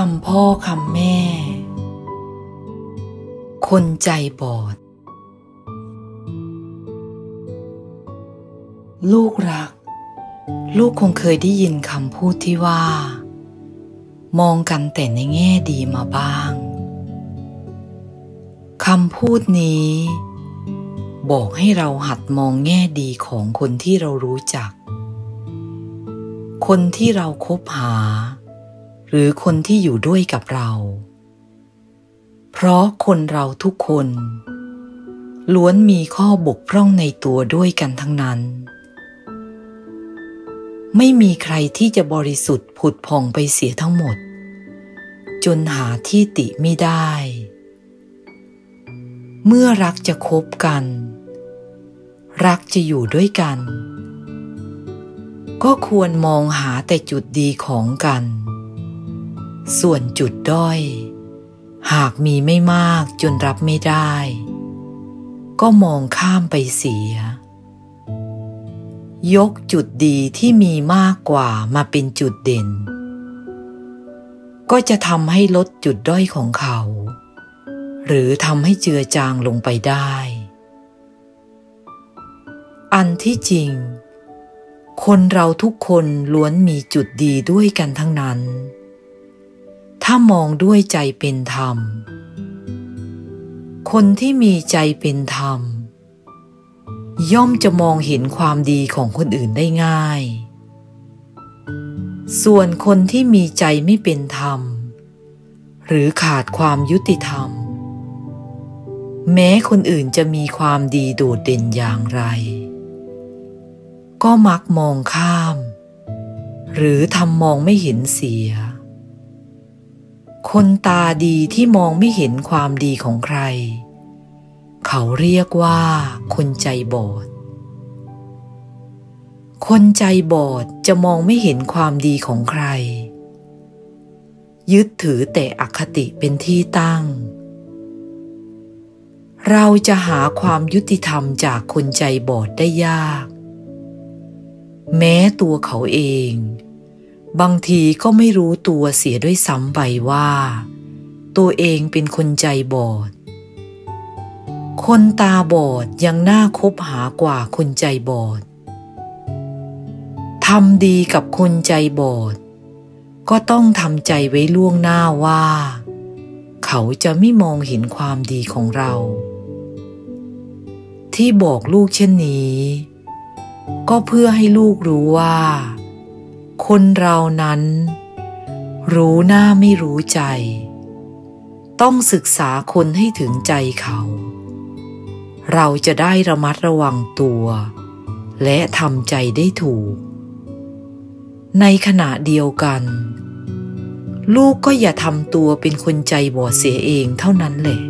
คำพ่อคำแม่ คนใจบอด ลูกรัก ลูกคงเคยได้ยินคำพูดที่ว่า มองกันแต่ในแง่ดีมาบ้างคำพูดนี้ บอกให้เราหัดมองแง่ดีของคนที่เรารู้จัก คนที่เราคบหา หรือคนที่อยู่ด้วยกับเรา เพราะคนเราทุกคน ล้วนมีข้อบกพร่องในตัวด้วยกันทั้งนั้น ไม่มีใครที่จะบริสุทธิ์ผุดผ่องไปเสียทั้งหมด จนหาที่ติไม่ได้ เมื่อรักจะคบกัน รักจะอยู่ด้วยกันก็ควรมองหาแต่จุดดีของกัน ส่วนจุดด้อย หากมีไม่มากจนรับไม่ได้ ก็มองข้ามไปเสีย ยกจุดดีที่มีมากกว่ามาเป็นจุดเด่น ก็จะทำให้ลดจุดด้อยของเขา หรือทำให้เจือจางลงไปได้ อันที่จริง คนเราทุกคนล้วนมีจุดดีด้วยกันทั้งนั้น ถ้ามองด้วยใจเป็นธรรม คนที่มีใจเป็นธรรม ย่อมจะมองเห็นความดีของคนอื่นได้ง่าย ส่วนคนที่มีใจไม่เป็นธรรม หรือขาดความยุติธรรม แม้คนอื่นจะมีความดีโดดเด่นอย่างไร ก็มักมองข้าม หรือทำมองไม่เห็นเสีย คนตาดีที่มองไม่เห็นความดีของใคร เขาเรียกว่า คนใจบอด คนใจบอดจะมองไม่เห็นความดีของใคร ยึดถือแต่อคติเป็นที่ตั้ง เราจะหาความยุติธรรมจากคนใจบอดได้ยาก แม้ตัวเขาเอง บางทีก็ไม่รู้ตัวเสียด้วยซ้ำไปว่า ตัวเองเป็นคนใจบอด คนตาบอดยังน่าคบหากว่าคนใจบอดทำดีกับคนใจบอด ก็ต้องทำใจไว้ล่วงหน้าว่า เขาจะไม่มองเห็นความดีของเรา ที่บอกลูกเช่นนี้ ก็เพื่อให้ลูกรู้ว่า คนเรานั้น รู้หน้าไม่รู้ใจ ต้องศึกษาคนให้ถึงใจเขา เราจะได้ระมัดระวังตัว และทำใจได้ถูก ในขณะเดียวกัน ลูกก็อย่าทำตัวเป็นคนใจบอดเสียเองเท่านั้นแหละ